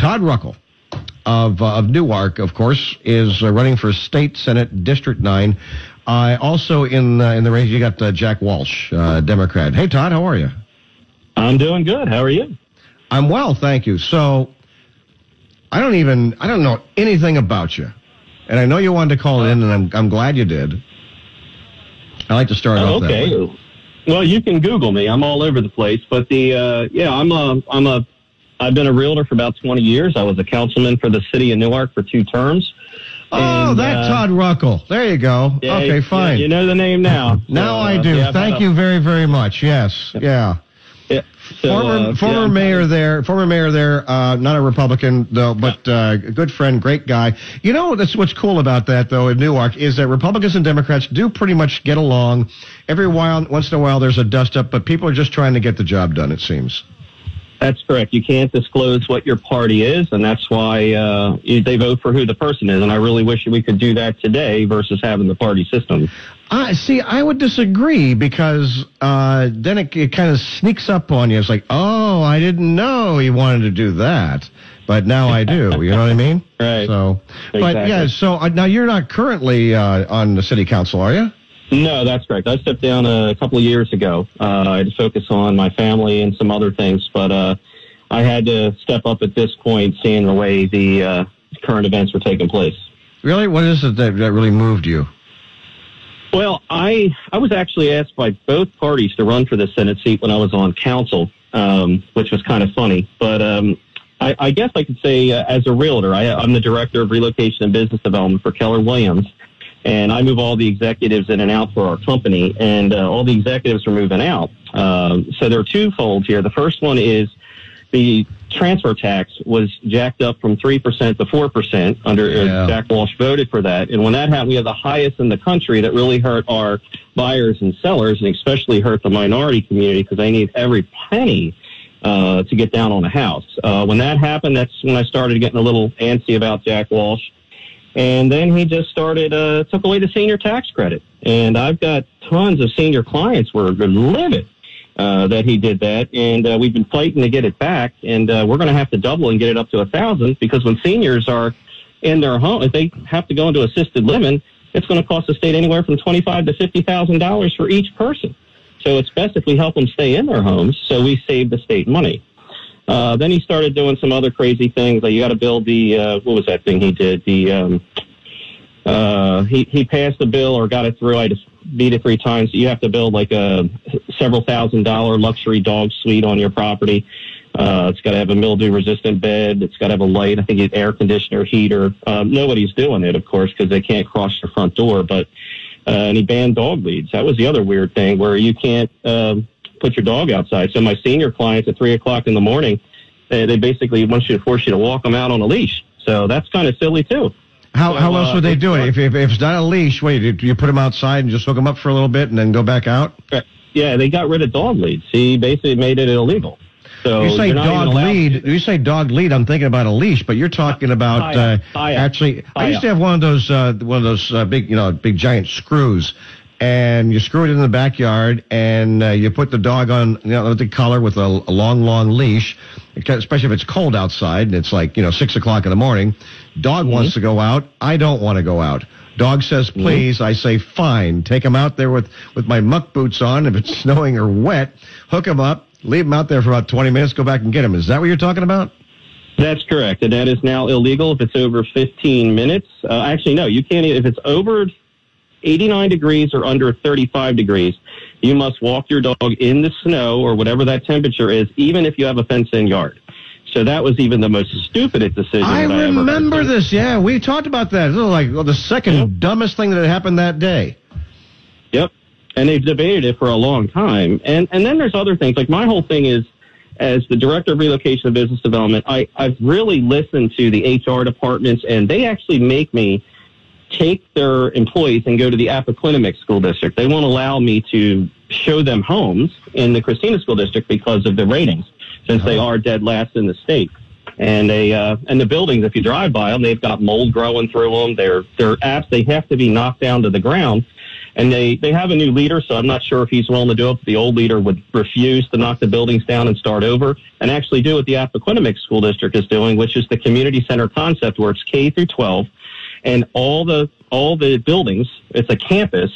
Todd Ruckle of, uh, of Newark, of course, is uh, running for State Senate District 9. Uh, also in, uh, in the race, you got uh, Jack Walsh, uh, Democrat. Hey, Todd, how are you? I'm doing good. How are you? I'm well, thank you. So, I don't even, I don't know anything about you. And I know you wanted to call in, and I'm, I'm glad you did. I like to start Oh, off that okay. Well, you can Google me. I'm all over the place. But the uh, yeah, I'm a I'm a I've been a realtor for about 20 years. I was a councilman for the city of Newark for two terms. Oh, And, that's uh, Todd Ruckle. There you go. Yeah, okay, yeah, fine. You know the name now. now I uh, do. yeah, Thank you very, very much. Yes. Yeah. yeah, so, former uh, former yeah, mayor there, former mayor there, uh, not a Republican though, but uh, a good friend, great guy. You know, that's what's cool about that though in Newark is that Republicans and Democrats do pretty much get along. Every while, once in a while, there's a dust up, but people are just trying to get the job done. It seems. That's correct. You can't disclose what your party is, and that's why uh, you- they vote for who the person is. And I really wish we could do that today versus having the party system. I see. I would disagree because uh, then it, it kind of sneaks up on you. It's like, oh, I didn't know he wanted to do that, but now I do. You know what I mean? Right. So, but Exactly. yeah. So uh, now you're not currently uh, on the city council, are you? No, that's correct. I stepped down a couple of years ago. Uh, I had to focus on my family and some other things, but uh, I had to step up at this point, seeing the way the uh, current events were taking place. Really? What is it that, that really moved you? Well, I I was actually asked by both parties to run for the Senate seat when I was on council, um, which was kind of funny. But um, I, I guess I could say, uh, as a realtor, I, I'm the director of relocation and business development for Keller Williams, and I move all the executives in and out for our company, and uh, all the executives are moving out. Um, so there are two folds here. The first one is the transfer tax was jacked up from 3% to 4% under uh, Yeah. Jack Walsh voted for that. And when that happened, we have the highest in the country that really hurt our buyers and sellers and especially hurt the minority community because they need every penny uh, to get down on a house. Uh, when that happened, that's when I started getting a little antsy about Jack Walsh. And then he just started, uh, took away the senior tax credit. And I've got tons of senior clients who are livid uh, that he did that. And uh, we've been fighting to get it back. And uh, we're going to have to double and get it up to a thousand because when seniors are in their home, if they have to go into assisted living, it's going to cost the state anywhere from twenty-five to fifty thousand dollars for each person. So it's best if we help them stay in their homes, so we save the state money. Uh, then he started doing some other crazy things. Like you got to build the uh, what was that thing he did? The um, uh, he he passed a bill or got it through. I just beat it three times. You have to build like a several thousand dollar luxury dog suite on your property. Uh, it's got to have a mildew resistant bed. It's got to have a light. I think it's air conditioner, heater. Um, nobody's doing it, of course, because they can't cross your front door. But uh, and he banned dog leads. That was the other weird thing where you can't um, put your dog outside. So my senior clients at three o'clock in the morning, they, they basically want you to force you to walk them out on a leash. So that's kind of silly too. How, So, how else uh, would they do it? If, if, if it's not a leash, wait, do you put them outside and just hook them up for a little bit and then go back out? Yeah, they got rid of dog leads. He basically made it illegal. So you say you're not even dog to lead. You say dog lead. I'm thinking about a leash, but you're talking about uh, up, tie up, actually. I used to have one of those uh, one of those uh, big, you know, big giant screws, and you screw it in the backyard, and uh, you put the dog on, you know, the collar with a, a long, long leash. Especially if it's cold outside and it's like you know six o'clock in the morning. Dog Mm-hmm. wants to go out. I don't want to go out. Dog says please. I say fine. Take him out there with with my muck boots on. If it's snowing or wet, hook him up. Leave him out there for about 20 minutes. Go back and get him. Is that what you're talking about? That's correct, and that is now illegal if it's over 15 minutes. Uh, actually, no, you can't. If it's over 89 degrees or under 35 degrees, you must walk your dog in the snow or whatever that temperature is, even if you have a fenced-in yard. So that was even the most stupidest decision. I I remember this. Yeah, we talked about that. This was like well, the second dumbest thing that happened that day. Yep. And they've debated it for a long time. And and then there's other things. Like my whole thing is as the director of relocation and business development, I, I've really listened to the HR departments and they actually make me take their employees and go to the Appoquinimink School District. They won't allow me to show them homes in the Christina School District because of the ratings, since they are dead last in the state. And they uh, and the buildings, if you drive by them, they've got mold growing through them. They're they're apps. They have to be knocked down to the ground. And they, they have a new leader, so I'm not sure if he's willing to do it. But the old leader would refuse to knock the buildings down and start over and actually do what the Appoquinimink School District is doing, which is the community center concept where it's K through 12 and all the, all the buildings, it's a campus.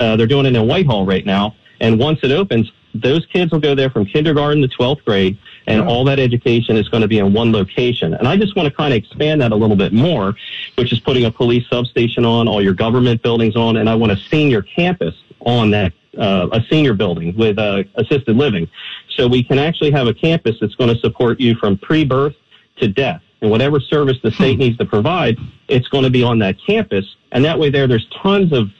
Uh, they're doing it in Whitehall right now. And once it opens, those kids will go there from kindergarten to 12th grade and all that education is going to be in one location. And I just want to kind of expand that a little bit more, which is putting a police substation on, all your government buildings on, and I want a senior campus on that, uh, a senior building with uh, assisted living. So we can actually have a campus that's going to support you from pre-birth to death. And whatever service the state needs to provide, it's going to be on that campus. And that way there, there's tons of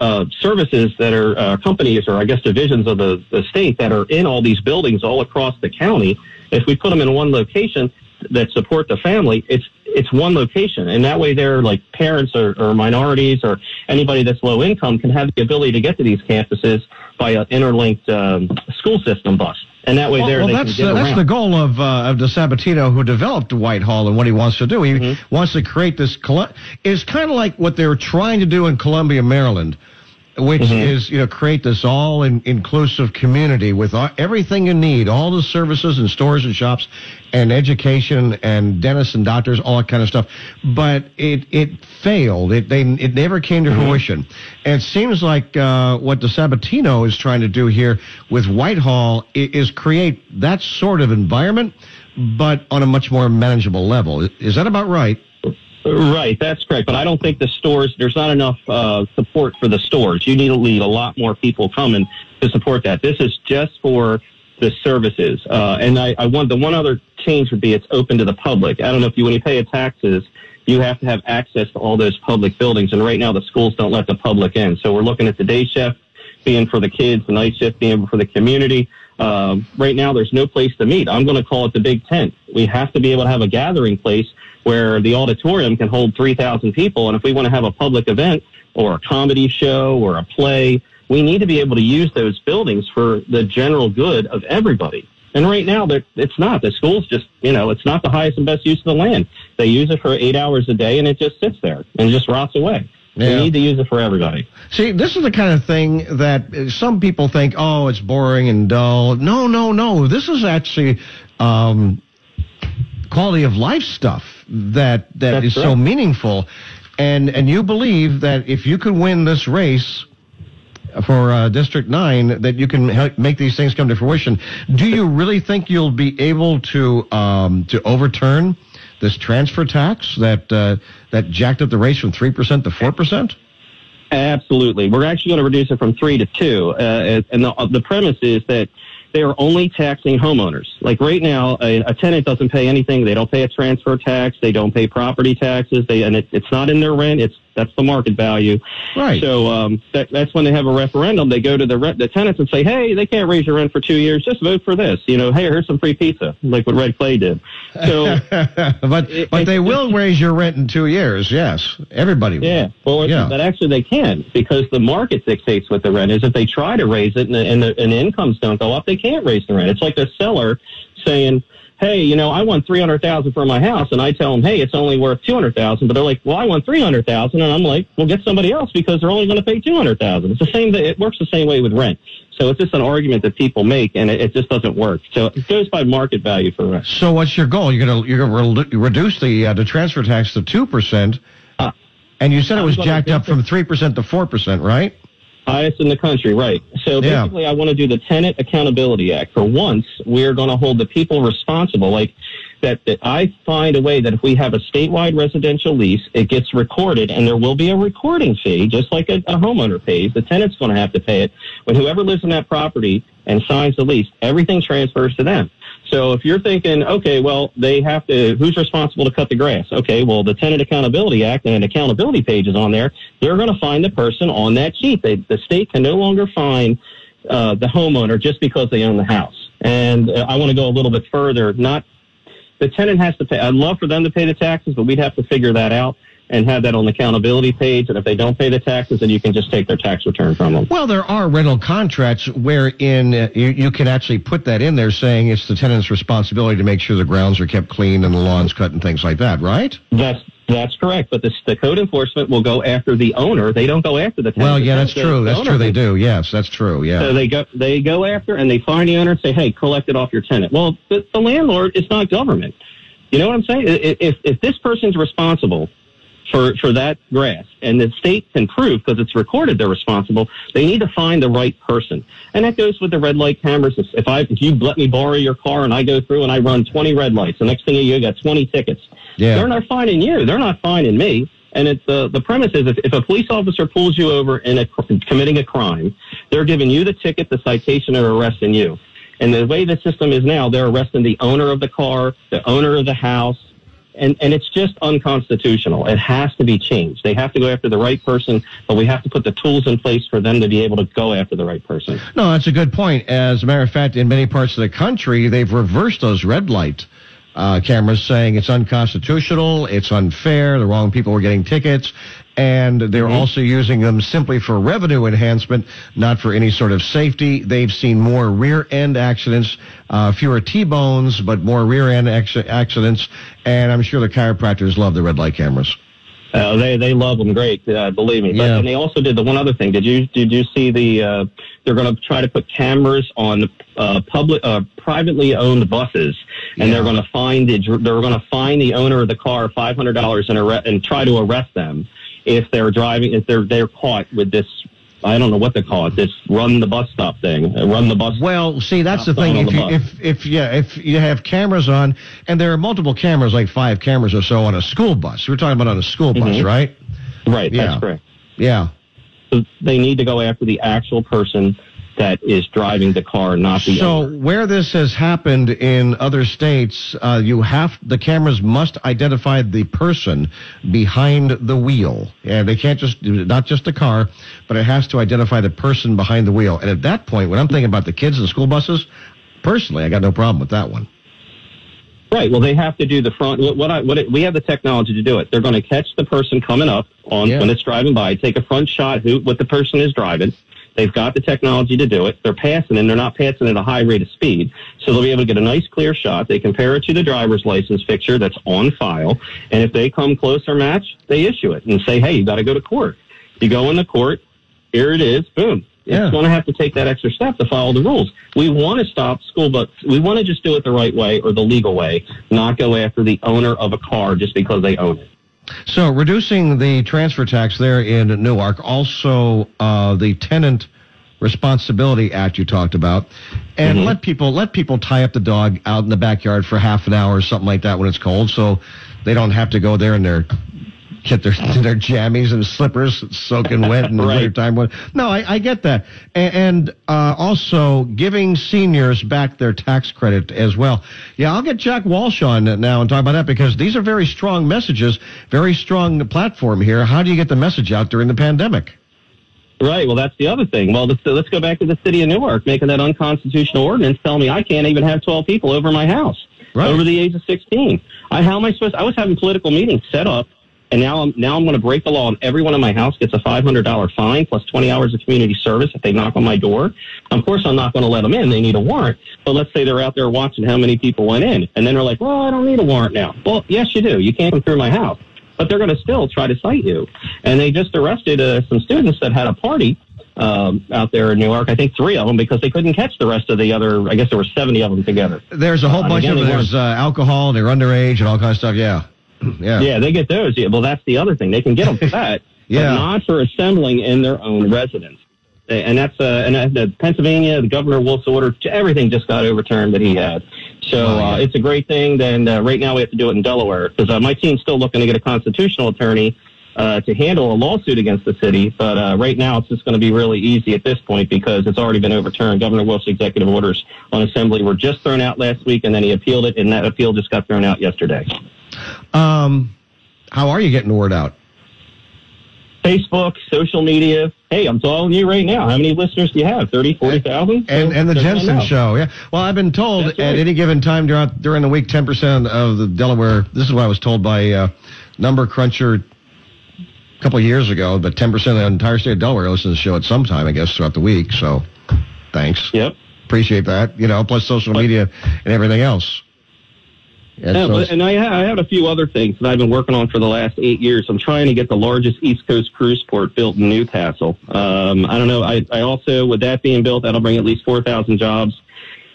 uh, services that are uh, companies or I guess divisions of the, the state that are in all these buildings all across the county. If we put them in one location that support the family, it's it's one location, and that way, they're like parents or, or minorities or anybody that's low income can have the ability to get to these campuses by an interlinked um, school system bus. And that way, well, there well, they that's can get uh, that's the goal of uh, of DeSabatino, who developed Whitehall, and what he wants to do. He Mm-hmm. wants to create this. Col- It's kind of like what they were trying to do in Columbia, Maryland, which Mm-hmm. is you know create this all in, inclusive community with all, everything you need, all the services and stores and shops, and education and dentists and doctors, all that kind of stuff. But it it failed. It they it never came to fruition. And it seems like uh, what DeSabatino is trying to do here with Whitehall i- is create that sort of environment, but on a much more manageable level. Is- Is that about right? Right, that's correct. But I don't think the stores, there's not enough uh, support for the stores. You need to lead a lot more people coming to support that. This is just for the services. Uh, and I, I want the one other change would be it's open to the public. I don't know if you, when you pay a taxes, you have to have access to all those public buildings. And right now the schools don't let the public in. So we're looking at the day shift being for the kids, the night shift being for the community. Um, right now, there's no place to meet. I'm going to call it the big tent. We have to be able to have a gathering place where the auditorium can hold 3,000 people. And if we want to have a public event or a comedy show or a play, we need to be able to use those buildings for the general good of everybody. And right now, it's not. The schools just, you know, it's not the highest and best use of the land. They use it for eight hours a day and it just sits there and just rots away. Yeah. We need to use it for everybody. See, this is the kind of thing that some people think, oh, it's boring and dull. No, no, no. This is actually um, quality of life stuff that that That's is so meaningful. And and you believe that if you can win this race for uh, District Nine, that you can help make these things come to fruition. Do you really think you'll be able to um, to overturn this transfer tax that uh, that jacked up the race from three percent to four percent? Absolutely. We're actually going to reduce it from three to two. Uh, and the, the premise is that they are only taxing homeowners. Like right now, a, a tenant doesn't pay anything. They don't pay a transfer tax. They don't pay property taxes. They, and it, it's not in their rent. It's, that's the market value. Right. So, um, that, that's when they have a referendum. They go to the rent, the tenants and say, Hey, they can't raise your rent for two years. Just vote for this. You know, Hey, here's some free pizza, like what Red Clay did. So, but It- but they will raise your rent in two years. Yes, everybody. will. Yeah, well, Yeah. but actually they can because the market dictates what the rent is. If they try to raise it and the, and the, and the incomes don't go up, they can't raise the rent. It's like a seller saying, "Hey, you know, I want three hundred thousand for my house," and I tell them, "Hey, it's only worth two hundred thousand. But they're like, "Well, I want three hundred thousand, and I'm like, "Well, get somebody else because they're only going to pay two hundred thousand. It's the same. Thing. It works the same way with rent. So it's just an argument that people make, and it, it just doesn't work. So it goes by market value for rent. So what's your goal? You're gonna you're gonna re- reduce the uh, the transfer tax to two percent, Uh, and you said it was jacked up from three percent to four percent, right? Highest in the country, right. So Yeah. basically, I want to do the Tenant Accountability Act. For once, we're going to hold the people responsible. Like that, that I find a way that if we have a statewide residential lease, it gets recorded and there will be a recording fee, just like a, a homeowner pays. The tenant's going to have to pay it. But whoever lives in that property and signs the lease, everything transfers to them. So if you're thinking, okay, well, they have to, who's responsible to cut the grass? Okay, well, the Tenant Accountability Act and an accountability page is on there. They're going to find the person on that sheet. They, the state can no longer find uh, the homeowner just because they own the house. And uh, I want to go a little bit further. Not the tenant has to pay. I'd love for them to pay the taxes, but we'd have to figure that out and have that on the accountability page. And if they don't pay the taxes, then you can just take their tax return from them. Well, there are rental contracts wherein uh, you, you can actually put that in there, saying it's the tenant's responsibility to make sure the grounds are kept clean and the lawns cut and things like that, right? That's That's correct, but the, the code enforcement will go after the owner. They don't go after the tenant. Well, yeah, that's true. That's owner true. They do. Yes, that's true. Yeah. So they go they go after and they find the owner and say, "Hey, collect it off your tenant." Well, the, the landlord is not government. You know what I'm saying? If if this person's responsible for for that grass and the state can prove because it's recorded they're responsible, they need to find the right person. And that goes with the red light cameras. If, if I if you let me borrow your car and I go through and I run 20 red lights, the next thing you got 20 tickets. Yeah. They're not finding you. They're not finding me. And it's uh, the premise is if, if a police officer pulls you over in a committing a crime, they're giving you the ticket, the citation, or arresting you. And the way the system is now, they're arresting the owner of the car, the owner of the house, and and it's just unconstitutional. It has to be changed. They have to go after the right person, but we have to put the tools in place for them to be able to go after the right person. No, that's a good point. As a matter of fact, in many parts of the country, they've reversed those red light uh, cameras, saying it's unconstitutional, it's unfair, the wrong people were getting tickets, and they're also using them simply for revenue enhancement, not for any sort of safety. They've seen more rear end accidents, uh, fewer T-bones, but more rear end acc- accidents, and I'm sure the chiropractors love the red light cameras. Uh, they they love them, great, uh, believe me. But Yeah. and they also did the one other thing. Did you did you see the? Uh, they're going to try to put cameras on uh, public uh, privately owned buses, and Yeah. they're going to find the they're going to find the owner of the car five hundred dollars and arre- and try to arrest them if they're driving if they're they're caught with this. I don't know what they call it. This run the bus stop thing. Uh, run the bus. Well, see, that's the thing. If the you, if if yeah, if you have cameras on, and there are multiple cameras, like five cameras or so on a school bus. We're talking about on a school bus, Mhm. right? Right. Yeah. That's correct. Yeah. So they need to go after the actual person that is driving the car, not the So owner. where this has happened in other states, uh, you have the cameras must identify the person behind the wheel, and they can't just not just the car, but it has to identify the person behind the wheel. And at that point, when I'm thinking about the kids in school buses, personally, I got no problem with that one. Right. Well, they have to do the front. What, what I what it, we have the technology to do it. They're going to catch the person coming up on Yeah. when it's driving by, take a front shot who what the person is driving. They've got the technology to do it. They're passing, and they're not passing at a high rate of speed, so they'll be able to get a nice clear shot. They compare it to the driver's license picture that's on file, and if they come close or match, they issue it and say, "Hey, you got to go to court." You go into court. Here it is. Boom. Yeah. It's going to have to take that extra step to follow the rules. We want to stop school bus. We want to just do it the right way or the legal way, not go after the owner of a car just because they own it. So reducing the transfer tax there in Newark, also uh, the tenant responsibility act you talked about, and Mhm. let people let people tie up the dog out in the backyard for half an hour or something like that when it's cold, so they don't have to go there in their get their their jammies and slippers soaking wet in the Right. wintertime. No, I, I get that, and, and uh, also giving seniors back their tax credit as well. Yeah, I'll get Jack Walsh on now and talk about that because these are very strong messages, very strong platform here. How do you get the message out during the pandemic? Right. Well, that's the other thing. Well, let's, let's go back to the city of Newark making that unconstitutional ordinance telling me I can't even have 12 people over my house Right. over the age of 16. I, how am I supposed I was having political meetings set up and now I'm, now I'm going to break the law and everyone in my house gets a $500 fine plus 20 hours of community service if they knock on my door. Of course, I'm not going to let them in. They need a warrant. But let's say they're out there watching how many people went in and then they're like, well, I don't need a warrant now. Well, yes, you do. You can't come through my house but they're going to still try to cite you. And they just arrested uh, some students that had a party um, out there in Newark. I think three of them because they couldn't catch the rest of the other. I guess there were seventy of them together. There's a whole Uh, bunch again, of they there's uh, alcohol, they're underage, and all kinds of stuff. Yeah, yeah. Yeah, they get those. Yeah, well, that's the other thing. They can get them for that, Yeah. but not for assembling in their own residence. And that's uh, and uh, the Pennsylvania, the Governor Wolf's order, everything just got overturned that he had. So uh, it's a great thing. Then uh, right now we have to do it in Delaware because uh, my team's still looking to get a constitutional attorney uh, to handle a lawsuit against the city. But uh, right now it's just going to be really easy at this point because it's already been overturned. Governor Wolf's executive orders on assembly were just thrown out last week, and then he appealed it, and that appeal just got thrown out yesterday. Um, how are you getting the word out? Facebook, social media. Hey, I'm telling you right now, how many listeners do you have? 30, 40,000? And and the Jensen show, yeah. Well, I've been told That's at any given time during during the week, ten percent of the Delaware. This is what I was told by uh, Number Cruncher a couple of years ago. But ten percent of the entire state of Delaware listens to the show at some time, I guess, throughout the week. So, thanks, Yep. appreciate that. You know, plus social media and everything else. And, Yeah, so but, and I, I have a few other things that I've been working on for the last eight years. I'm trying to get the largest East Coast cruise port built in Newcastle. Um, I don't know. I, I also, with that being built, that'll bring at least 4,000 jobs.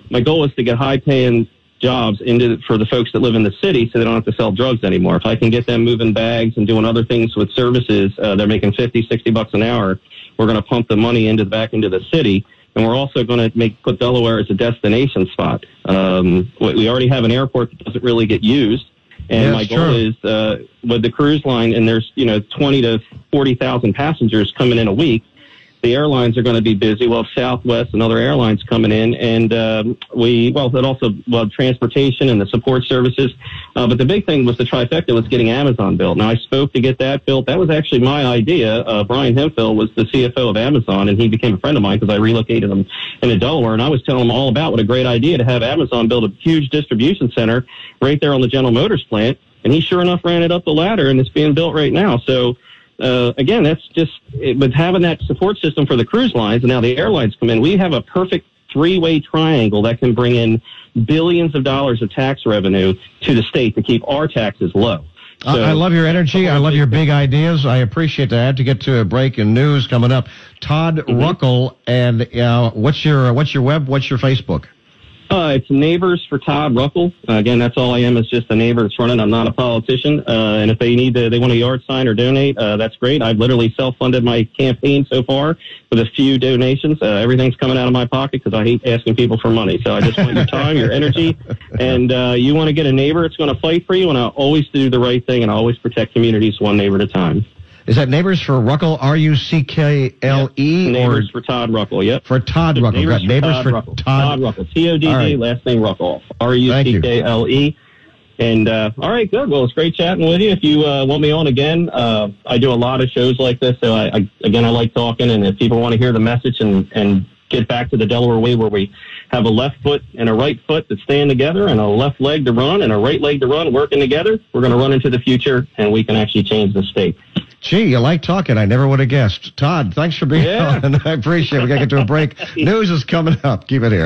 My goal is to get high paying jobs into for the folks that live in the city so they don't have to sell drugs anymore. If I can get them moving bags and doing other things with services, uh, they're making 50, 60 bucks an hour. We're going to pump the money into back into the city. And we're also going to make put Delaware as a destination spot. Um, we we already have an airport that doesn't really get used, and Yeah, my goal true. is uh, with the cruise line, and there's you know 20 to 40 thousand passengers coming in a week. The airlines are going to be busy. Well, Southwest and other airlines coming in, and um, we well, it also well transportation and the support services. Uh, but the big thing was the trifecta was getting Amazon built. Now I spoke to get that built. That was actually my idea. Uh, Brian Hemphill was the CFO of Amazon, and he became a friend of mine because I relocated him into Delaware, and I was telling him all about what a great idea to have Amazon build a huge distribution center right there on the General Motors plant. And he sure enough ran it up the ladder, and it's being built right now. So uh, again, that's just it, with having that support system for the cruise lines, and now the airlines come in. We have a perfect three-way triangle that can bring in billions of dollars of tax revenue to the state to keep our taxes low. I, So- I love your energy. I love your big ideas. I appreciate that. I have to get to a break and news coming up. Todd Mm-hmm. Ruckle, and uh, what's your what's your web? What's your Facebook? Uh, it's Neighbors for Todd Ruckle. Uh, again, that's all I am is just a neighbor that's running. I'm not a politician. Uh, and if they need to, they want a yard sign or donate, uh, that's great. I've literally self-funded my campaign so far with a few donations. Uh, everything's coming out of my pocket because I hate asking people for money. So I just want your time, your energy, and uh, you want to get a neighbor that's going to fight for you. And I always do the right thing and I always protect communities one neighbor at a time. Is that Neighbors for Ruckle? R U C K L E or Neighbors for Todd Ruckle. Yep. for Todd Ruckle? Got Neighbors for Ruckle. Todd. Todd Ruckle. T O D D. Last name Ruckle. R U C K L E. And uh, all right, good. Well, it's great chatting with you. If you uh, want me on again, uh, I do a lot of shows like this. So I, I again, I like talking. And if people want to hear the message and and get back to the Delaware way, where we have a left foot and a right foot that stand together, and a left leg to run and a right leg to run, working together, we're going to run into the future, and we can actually change the state. Gee, you like talking. I never would have guessed. Todd, thanks for being Yeah. on. I appreciate it. We got to get to a break. News is coming up. Keep it here.